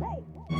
Hey!